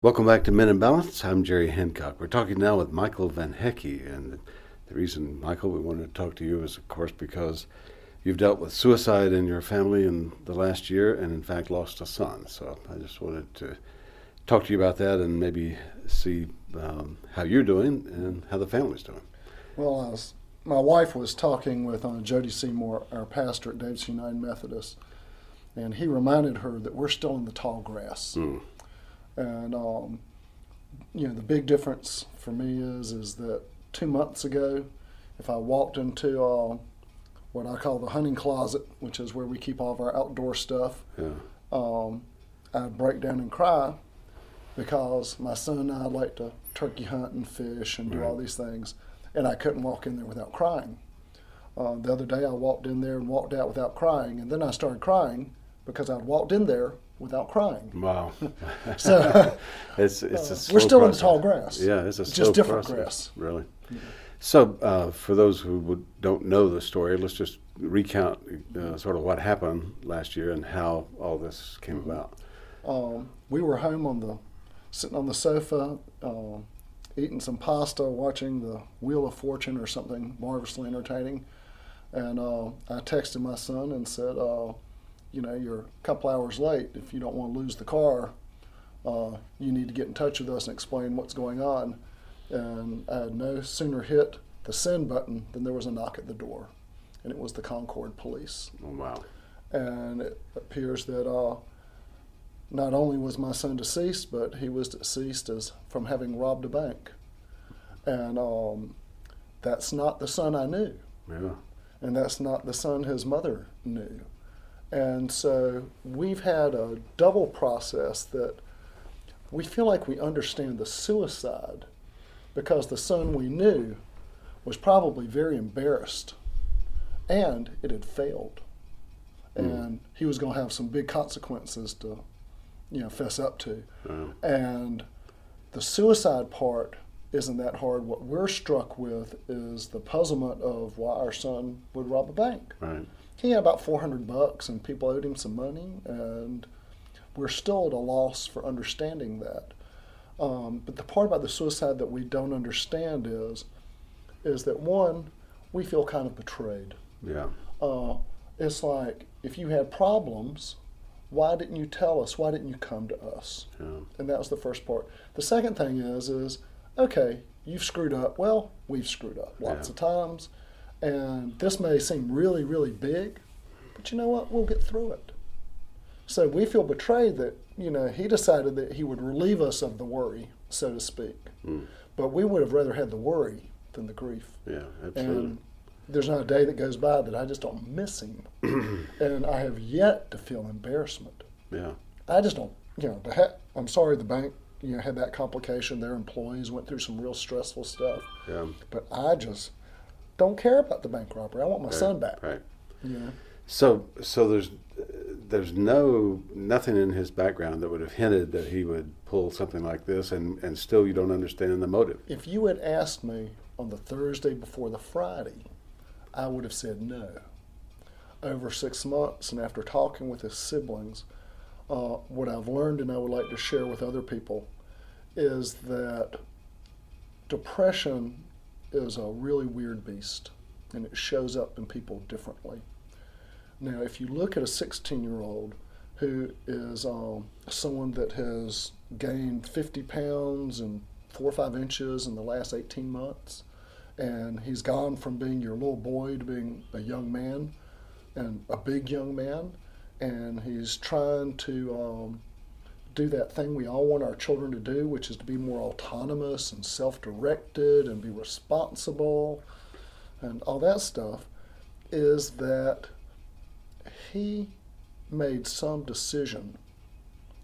Welcome back to Men in Balance. I'm Jerry Hancock. We're talking now with Michael Van Hecke. And the reason, Michael, we wanted to talk to you is, of course, because you've dealt with suicide in your family in the last year and, in fact, lost a son. So I just wanted to talk to you about that and maybe see um, how you're doing and how the family's doing. Well, was, my wife was talking with uh, Jody Seymour, our pastor at Davidson United Methodist, and he reminded her that we're still in the tall grass. Mm and um, you know, the big difference for me is is that two months ago, if I walked into uh, what I call the hunting closet, which is where we keep all of our outdoor stuff, yeah. um, I'd break down and cry because my son and I like to turkey hunt and fish and do right. all these things, and I couldn't walk in there without crying. Uh, the other day, I walked in there and walked out without crying, and then I started crying because I'd walked in there without crying. Wow. so it's it's a uh, we're still process. in the tall grass. Yeah, it's a just different process, grass. Really. Yeah. So, uh, for those who would, don't know the story, let's just recount uh, sort of what happened last year and how all this came mm-hmm. about. Um, we were home on the sitting on the sofa, uh, eating some pasta, watching the Wheel of Fortune or something marvelously entertaining, and uh, I texted my son and said uh, you know, you're a couple hours late. If you don't want to lose the car, uh, you need to get in touch with us and explain what's going on. And I had no sooner hit the send button than there was a knock at the door, and it was the Concord police. Oh, wow. And it appears that uh, not only was my son deceased, but he was deceased as from having robbed a bank. And um, that's not the son I knew. Yeah. And that's not the son his mother knew. And so we've had a double process that we feel like we understand the suicide because the son we knew was probably very embarrassed and it had failed. Mm. And he was going to have some big consequences to, you know, fess up to. Mm. And the suicide part isn't that hard. What we're struck with is the puzzlement of why our son would rob a bank. Right he had about 400 bucks and people owed him some money and we're still at a loss for understanding that. Um, but the part about the suicide that we don't understand is is that one we feel kind of betrayed. Yeah. Uh, it's like if you had problems why didn't you tell us? Why didn't you come to us? Yeah. and that was the first part. The second thing is is okay you've screwed up. Well we've screwed up lots yeah. of times and this may seem really, really big, but you know what? We'll get through it. So we feel betrayed that, you know, he decided that he would relieve us of the worry, so to speak. Mm. But we would have rather had the worry than the grief. Yeah, absolutely. And there's not a day that goes by that I just don't miss him. and I have yet to feel embarrassment. Yeah. I just don't, you know, ha- I'm sorry the bank, you know, had that complication. Their employees went through some real stressful stuff. Yeah. But I just, don't care about the bank robbery. I want my right, son back. Right. Yeah. So so there's there's no nothing in his background that would have hinted that he would pull something like this, and and still you don't understand the motive. If you had asked me on the Thursday before the Friday, I would have said no. Over six months, and after talking with his siblings, uh, what I've learned and I would like to share with other people is that depression is a really weird beast, and it shows up in people differently. Now, if you look at a 16 year old who is um, someone that has gained 50 pounds and four or five inches in the last 18 months, and he's gone from being your little boy to being a young man and a big young man, and he's trying to um, do that thing we all want our children to do, which is to be more autonomous and self directed and be responsible and all that stuff, is that he made some decision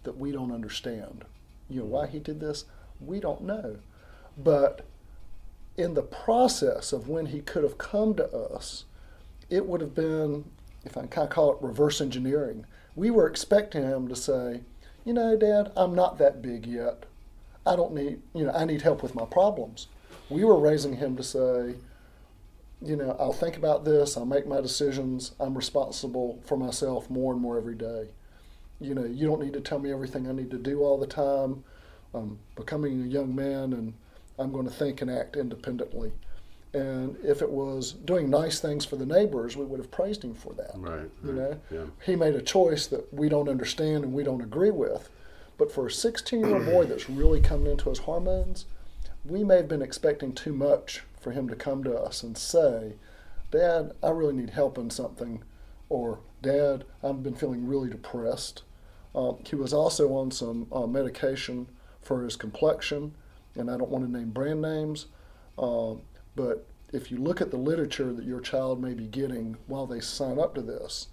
that we don't understand. You know, why he did this, we don't know. But in the process of when he could have come to us, it would have been, if I kind of call it reverse engineering, we were expecting him to say, you know, Dad, I'm not that big yet. I don't need, you know, I need help with my problems. We were raising him to say, you know, I'll think about this, I'll make my decisions, I'm responsible for myself more and more every day. You know, you don't need to tell me everything I need to do all the time. I'm becoming a young man and I'm going to think and act independently. And if it was doing nice things for the neighbors, we would have praised him for that. Right. You right, know, Yeah. he made a choice that we don't understand and we don't agree with. But for a 16 year old boy that's really coming into his hormones, we may have been expecting too much for him to come to us and say, Dad, I really need help in something, or Dad, I've been feeling really depressed. Um, he was also on some uh, medication for his complexion, and I don't want to name brand names, um, but if you look at the literature that your child may be getting while they sign up to this,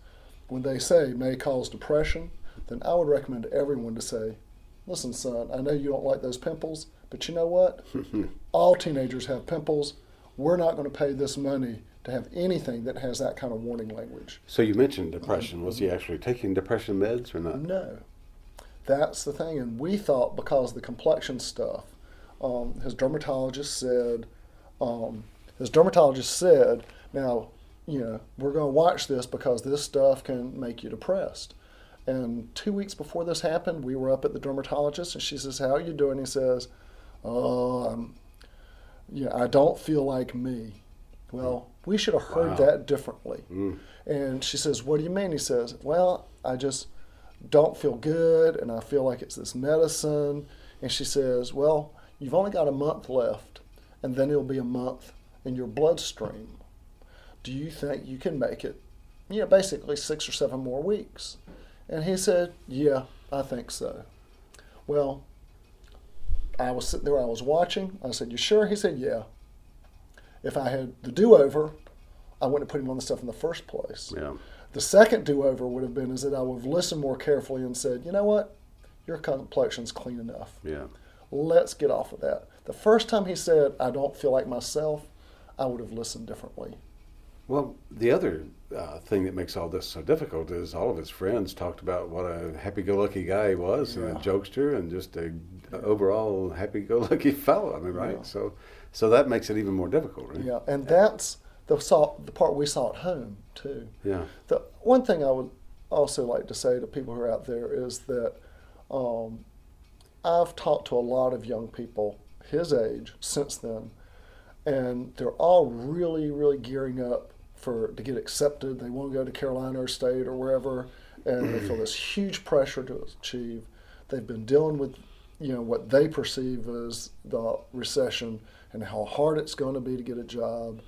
when they say may cause depression, then I would recommend everyone to say, listen, son, I know you don't like those pimples, but you know what? All teenagers have pimples. We're not going to pay this money to have anything that has that kind of warning language. So you mentioned depression. Was he actually taking depression meds or not? No. That's the thing. And we thought because the complexion stuff, um, his dermatologist said, um, his dermatologist said, now, you know, we're going to watch this because this stuff can make you depressed. And two weeks before this happened, we were up at the dermatologist, and she says, "How are you doing?" He says, "Oh, I'm, yeah, I don't feel like me." Well, we should have heard Wow. that differently. Mm. And she says, "What do you mean?" He says, "Well, I just don't feel good, and I feel like it's this medicine." And she says, "Well, you've only got a month left, and then it'll be a month in your bloodstream. Do you think you can make it? You know, basically six or seven more weeks." And he said, "Yeah, I think so." Well, I was sitting there, I was watching. I said, "You sure?" He said, "Yeah." If I had the do-over, I wouldn't have put him on the stuff in the first place. Yeah. The second do-over would have been is that I would have listened more carefully and said, you know what, your complexion's clean enough. Yeah. Let's get off of that. The first time he said, I don't feel like myself, I would have listened differently. Well, the other uh, thing that makes all this so difficult is all of his friends talked about what a happy-go-lucky guy he was, and a jokester, and just a overall happy-go-lucky fellow. I mean, right? Yeah. So, so that makes it even more difficult, right? Yeah, and that's the saw, the part we saw at home too. Yeah. The one thing I would also like to say to people who are out there is that um, I've talked to a lot of young people his age since then, and they're all really, really gearing up for to get accepted. They want to go to Carolina or State or wherever, and they feel this huge pressure to achieve. They've been dealing with, you know, what they perceive as the recession and how hard it's going to be to get a job.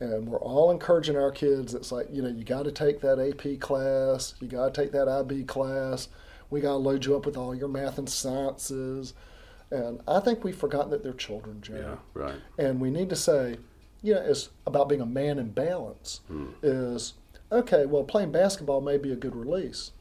And we're all encouraging our kids. It's like, you know, you got to take that AP class, you got to take that IB class. We got to load you up with all your math and sciences. And I think we've forgotten that they're children, Jerry. Yeah. Right. And we need to say, you know, it's about being a man in balance. Hmm. Is okay, well, playing basketball may be a good release,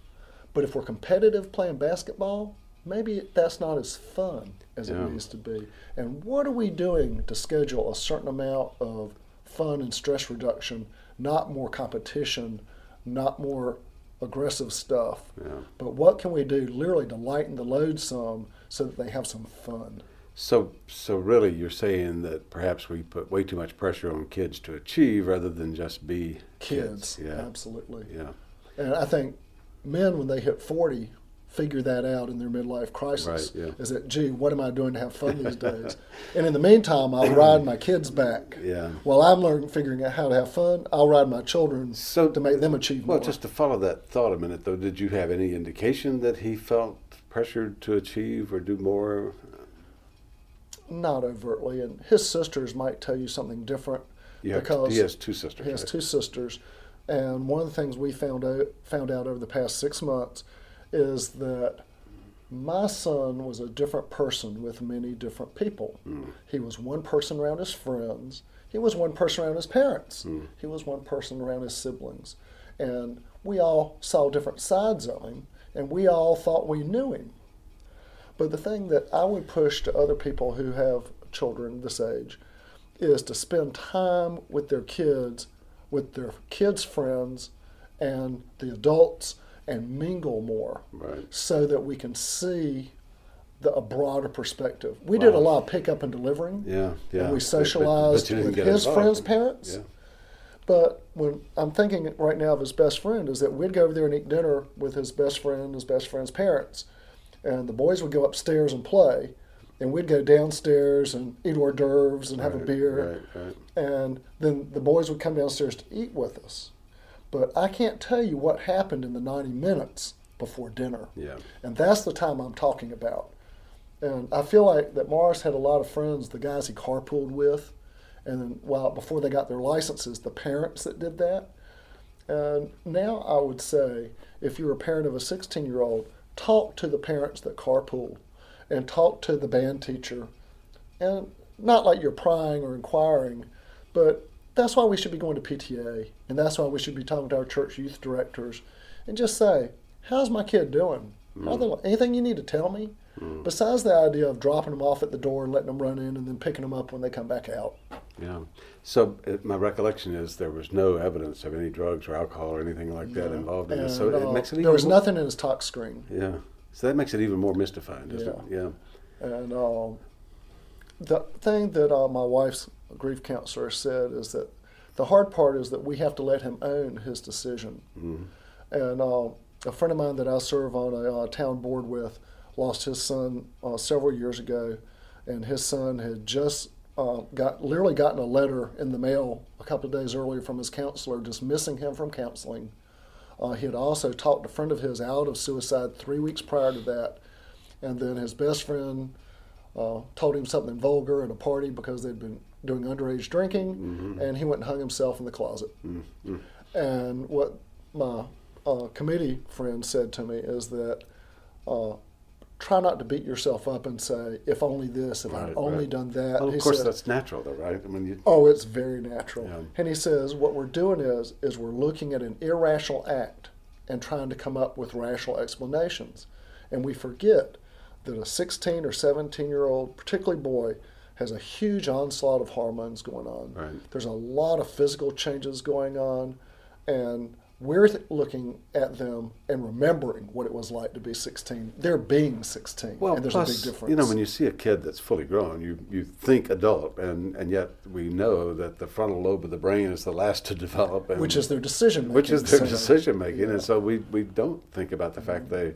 but if we're competitive playing basketball, maybe that's not as fun as Yeah. it needs to be. And what are we doing to schedule a certain amount of fun and stress reduction, not more competition, not more aggressive stuff, Yeah. but what can we do literally to lighten the load some so that they have some fun? So, so really, you're saying that perhaps we put way too much pressure on kids to achieve rather than just be Kids, Yeah. absolutely. Yeah. And I think men, when they hit 40, figure that out in their midlife crisis. Right, yeah. Is that, gee, what am I doing to have fun these days? and in the meantime, I'll ride my kids back. Yeah. While I'm learning, figuring out how to have fun, I'll ride my children So- to make them achieve Well, more. just to follow that thought a minute, though, did you have any indication that he felt pressured to achieve or do more? Not overtly. And his sisters might tell you something different. Have, because he has two sisters. He has right? two sisters, and one of the things we found out found out over the past six months is that my son was a different person with many different people. Hmm. He was one person around his friends. He was one person around his parents. Hmm. He was one person around his siblings, and we all saw different sides of him, and we all thought we knew him. But the thing that I would push to other people who have children this age is to spend time with their kids, with their kids' friends, and the adults, and mingle more, Right. so that we can see the, a broader perspective. We did a lot of pickup and delivering, Yeah, yeah. and we But- but- socialized but with his friends' parents. Yeah. But when I'm thinking right now of his best friend, is that we'd go over there and eat dinner with his best friend, his best friend's parents, and the boys would go upstairs and play, and we'd go downstairs and eat hors d'oeuvres and have a beer, Right, right. and then the boys would come downstairs to eat with us. But I can't tell you what happened in the 90 minutes before dinner. Yeah. And that's the time I'm talking about. And I feel like that Morris had a lot of friends, the guys he carpooled with, and then while before they got their licenses, the parents that did that. And now I would say, if you're a parent of a 16 year old, talk to the parents that carpool and talk to the band teacher. And not like you're prying or inquiring, but that's why we should be going to PTA. And that's why we should be talking to our church youth directors and just say, How's my kid doing? They, anything you need to tell me? Besides the idea of dropping them off at the door and letting them run in and then picking them up when they come back out. Yeah. So uh, my recollection is there was no evidence of any drugs or alcohol or anything like that involved in And, this. So it makes it even there was more, nothing in his tox screen. Yeah. So that makes it even more mystifying, doesn't it? Yeah. And um, the thing that uh, my wife's grief counselor said is that the hard part is that we have to let him own his decision. Mhm. And uh, a friend of mine that I serve on a uh, town board with lost his son uh, several years ago, and his son had just uh, got literally gotten a letter in the mail a couple of days earlier from his counselor dismissing him from counseling. Uh, he had also talked a friend of his out of suicide three weeks prior to that, and then his best friend uh, told him something vulgar at a party because they'd been doing underage drinking, and he went and hung himself in the closet. Mm-hmm. And what my uh, committee friend said to me is that uh, try not to beat yourself up and say, if only this, if I'd only right. done that. Well, of He course, said- that's natural, though, right? I mean, you, Oh, it's very natural. Yeah. And he says what we're doing is is we're looking at an irrational act and trying to come up with rational explanations. And we forget that a 16 or 17 year old, particularly boy, has a huge onslaught of hormones going on. Right. There's a lot of physical changes going on, and we're th- looking at them and remembering what it was like to be 16. They're being 16, well, and there's plus, a big difference. you know, when you see a kid that's fully grown, you, you think adult, and, and yet we know that the frontal lobe of the brain is the last to develop. And, which is their decision making. which is their decision making, yeah. and so we, we don't think about the fact mm-hmm. they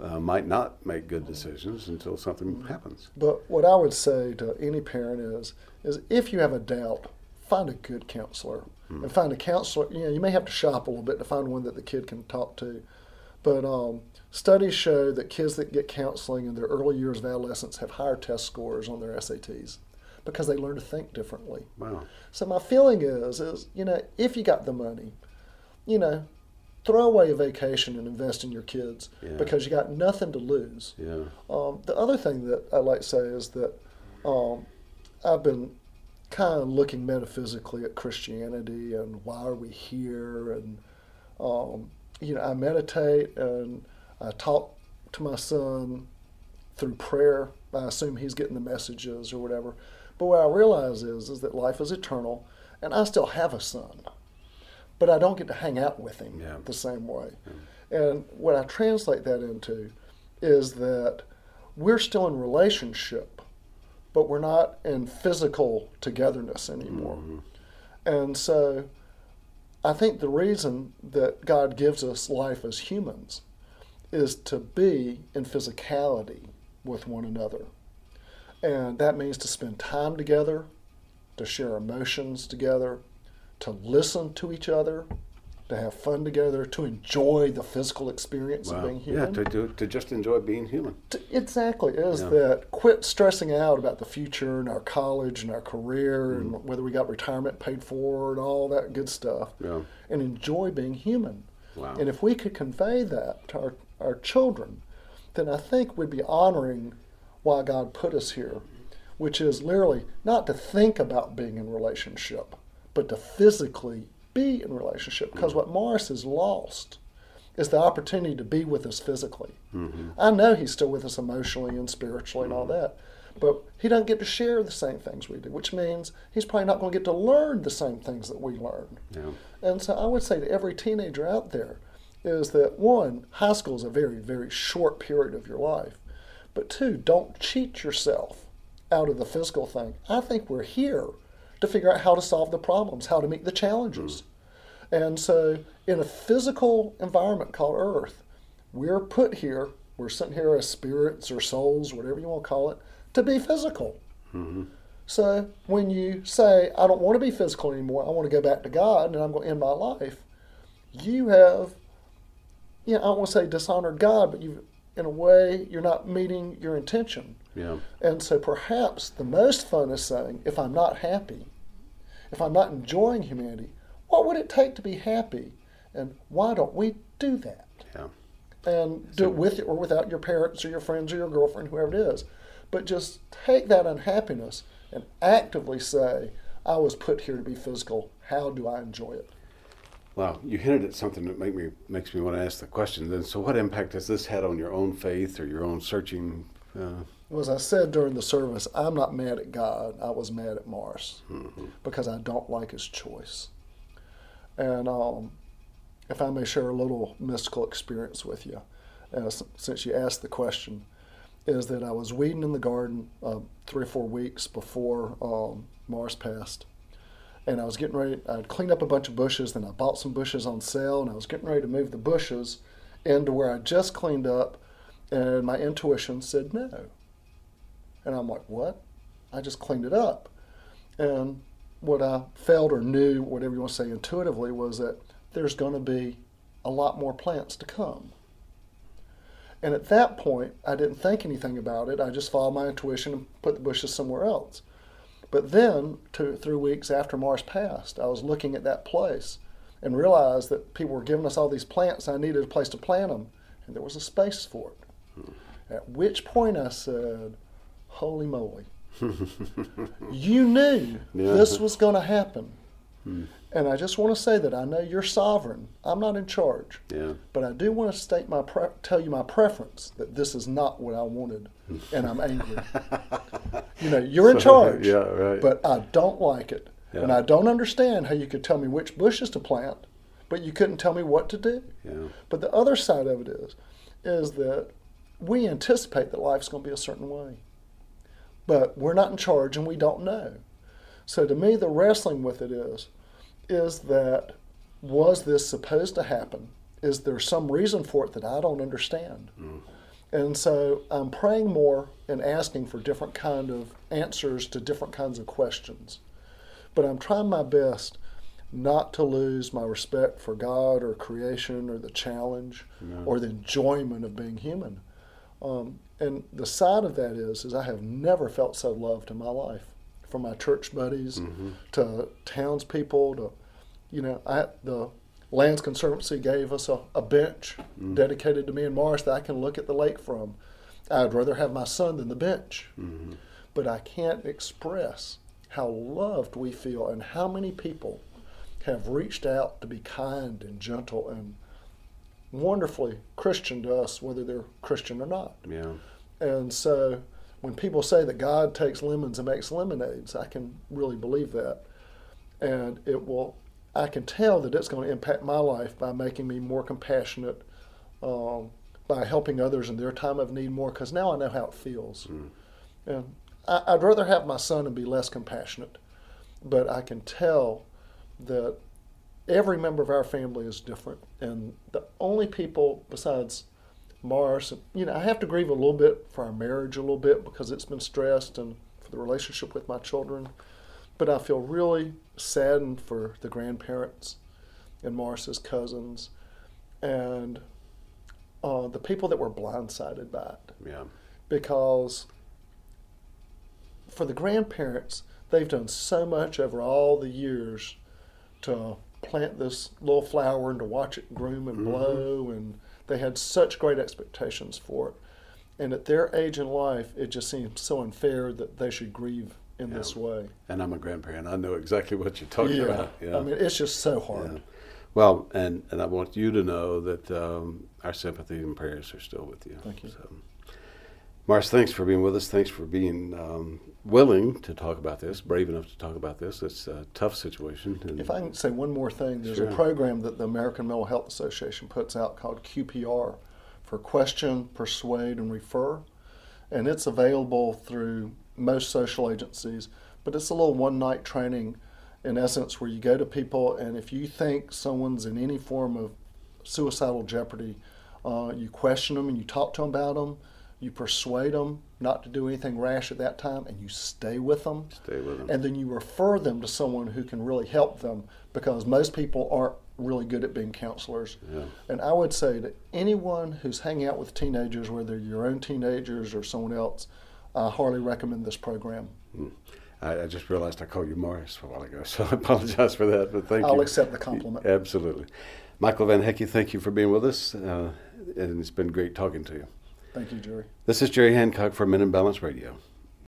uh, might not make good decisions until something happens. But what I would say to any parent is, is if you have a doubt, find a good counselor and find a counselor. You know, you may have to shop a little bit to find one that the kid can talk to. But um, studies show that kids that get counseling in their early years of adolescence have higher test scores on their SATs because they learn to think differently. Wow. So my feeling is, is you know, if you got the money, you know, throw away a vacation and invest in your kids Yeah. because you got nothing to lose. Yeah. Um, the other thing that I like to say is that um, I've been kind of looking metaphysically at Christianity and why are we here, and um, you know, I meditate and I talk to my son through prayer. I assume he's getting the messages or whatever. But what I realize is is that life is eternal, and I still have a son, but I don't get to hang out with him Yeah. the same way. And what I translate that into is that we're still in relationship, but we're not in physical togetherness anymore. Mm-hmm. And so I think the reason that God gives us life as humans is to be in physicality with one another. And that means to spend time together, to share emotions together, to listen to each other, to have fun together, to enjoy the physical experience of Wow. being Yeah, human. to, to just enjoy being human. T- Exactly. Is Yeah. that quit stressing out about the future and our college and our career Mm. and whether we got retirement paid for and all that good stuff Yeah. and enjoy being human. Wow. And if we could convey that to our, our children, then I think we'd be honoring why God put us here, which is literally not to think about being in relationship, but to physically be in relationship. Because what Morris has lost is the opportunity to be with us physically. Mm-hmm. I know he's still with us emotionally and spiritually and all mm-hmm. that, but he doesn't get to share the same things we do, which means he's probably not going to get to learn the same things that we learn. Yeah. And so I would say to every teenager out there is that one, high school is a very, very short period of your life. But two, don't cheat yourself out of the physical thing. I think we're here to figure out how to solve the problems, how to meet the challenges. And so, in a physical environment called Earth, we're put here, we're sitting here as spirits or souls, whatever you want to call it, to be physical. hmm So when you say, I don't want to be physical anymore, I want to go back to God and I'm going to end my life, you have, you know, I don't want to say dishonored God, but you've in a way, you're not meeting your intention. Yeah. And so perhaps the most fun is saying, if I'm not happy, if I'm not enjoying humanity, what would it take to be happy? And why don't we do that? Yeah. And do it with or without your parents or your friends or your girlfriend, whoever it is. But just take that unhappiness and actively say, I was put here to be physical. How do I enjoy it? Well, you hinted at something that make me makes me want to ask the question. Then, so what impact has this had on your own faith or your own searching? Uh, Well, as I said during the service, I'm not mad at God. I was mad at Morris mhm. because I don't like his choice. And um, if I may share a little mystical experience with you, uh, since you asked the question, is that I was weeding in the garden uh, three or four weeks before um, Morris passed. And I was getting ready, I'd cleaned up a bunch of bushes, then I bought some bushes on sale, and I was getting ready to move the bushes into where I just cleaned up, and my intuition said no. And I'm like, what? I just cleaned it up. And what I felt or knew, whatever you want to say intuitively, was that there's going to be a lot more plants to come. And at that point, I didn't think anything about it. I just followed my intuition and put the bushes somewhere else. But then, two, three weeks after Morris passed, I was looking at that place and realized that people were giving us all these plants. I needed a place to plant them, and there was a space for it. Hmm. At which point I said, Holy moly. You knew Yeah. this was going to happen. Hmm. And I just want to say that I know you're sovereign. I'm not in charge. yeah. But I do want to state my pre- tell you my preference that this is not what I wanted, and I'm angry. you know, you're in charge, yeah, right. but I don't like it, and I don't understand how you could tell me which bushes to plant, but you couldn't tell me what to do. Yeah. But the other side of it is, is that we anticipate that life's going to be a certain way, but we're not in charge and we don't know. So to me, the wrestling with it is, is that was this supposed to happen? Is there some reason for it that I don't understand? And so I'm praying more and asking for different kind of answers to different kinds of questions. But I'm trying my best not to lose my respect for God or creation or the challenge No. or the enjoyment of being human. Um, and the side of that is, is I have never felt so loved in my life, from my church buddies Mhm. to townspeople to, you know, I, the Lands Conservancy gave us a, a bench Mm. dedicated to me and Morris that I can look at the lake from. I'd rather have my son than the bench, Mhm. but I can't express how loved we feel and how many people have reached out to be kind and gentle and wonderfully Christian to us, whether they're Christian or not. Yeah. And so when people say that God takes lemons and makes lemonades, I can really believe that. And it will, I can tell that it's going to impact my life by making me more compassionate, um, by helping others in their time of need more, because now I know how it feels. Mm. And I, I'd rather have my son and be less compassionate, but I can tell that every member of our family is different. And the only people besides Morris, you know, I have to grieve a little bit for our marriage a little bit because it's been stressed and for the relationship with my children. But I feel really saddened for the grandparents and Morris's cousins and uh, the people that were blindsided by it Yeah. because for the grandparents, they've done so much over all the years to plant this little flower and to watch it groom and Mhm. blow, and they had such great expectations for it. And at their age in life, it just seems so unfair that they should grieve in Yeah. this way. And I'm a grandparent. I know exactly what you're talking about. Yeah. I mean, it's just so hard. Yeah. Well, and, and I want you to know that um, our sympathy and prayers are still with you. Thank you. So, Morris, thanks for being with us. Thanks for being um, willing to talk about this, brave enough to talk about this. It's a tough situation. And If I can say one more thing, there's Sure. a program that the American Mental Health Association puts out called QPR for Question, Persuade, and Refer. And it's available through most social agencies, but it's a little one night training in essence where you go to people and if you think someone's in any form of suicidal jeopardy, uh, you question them and you talk to them about them. You persuade them not to do anything rash at that time, and you stay with them. Stay with them. And then you refer them to someone who can really help them because most people aren't really good at being counselors. Yeah. And I would say that anyone who's hanging out with teenagers, whether your own teenagers or someone else, I highly recommend this program. I, I just realized I called you Morris a while ago, so I apologize for that. But thank you. I'll accept the compliment. Absolutely. Michael Van Hecke, thank you for being with us, uh, and it's been great talking to you. Thank you, Jerry. This is Jerry Hancock for Men in Balance Radio.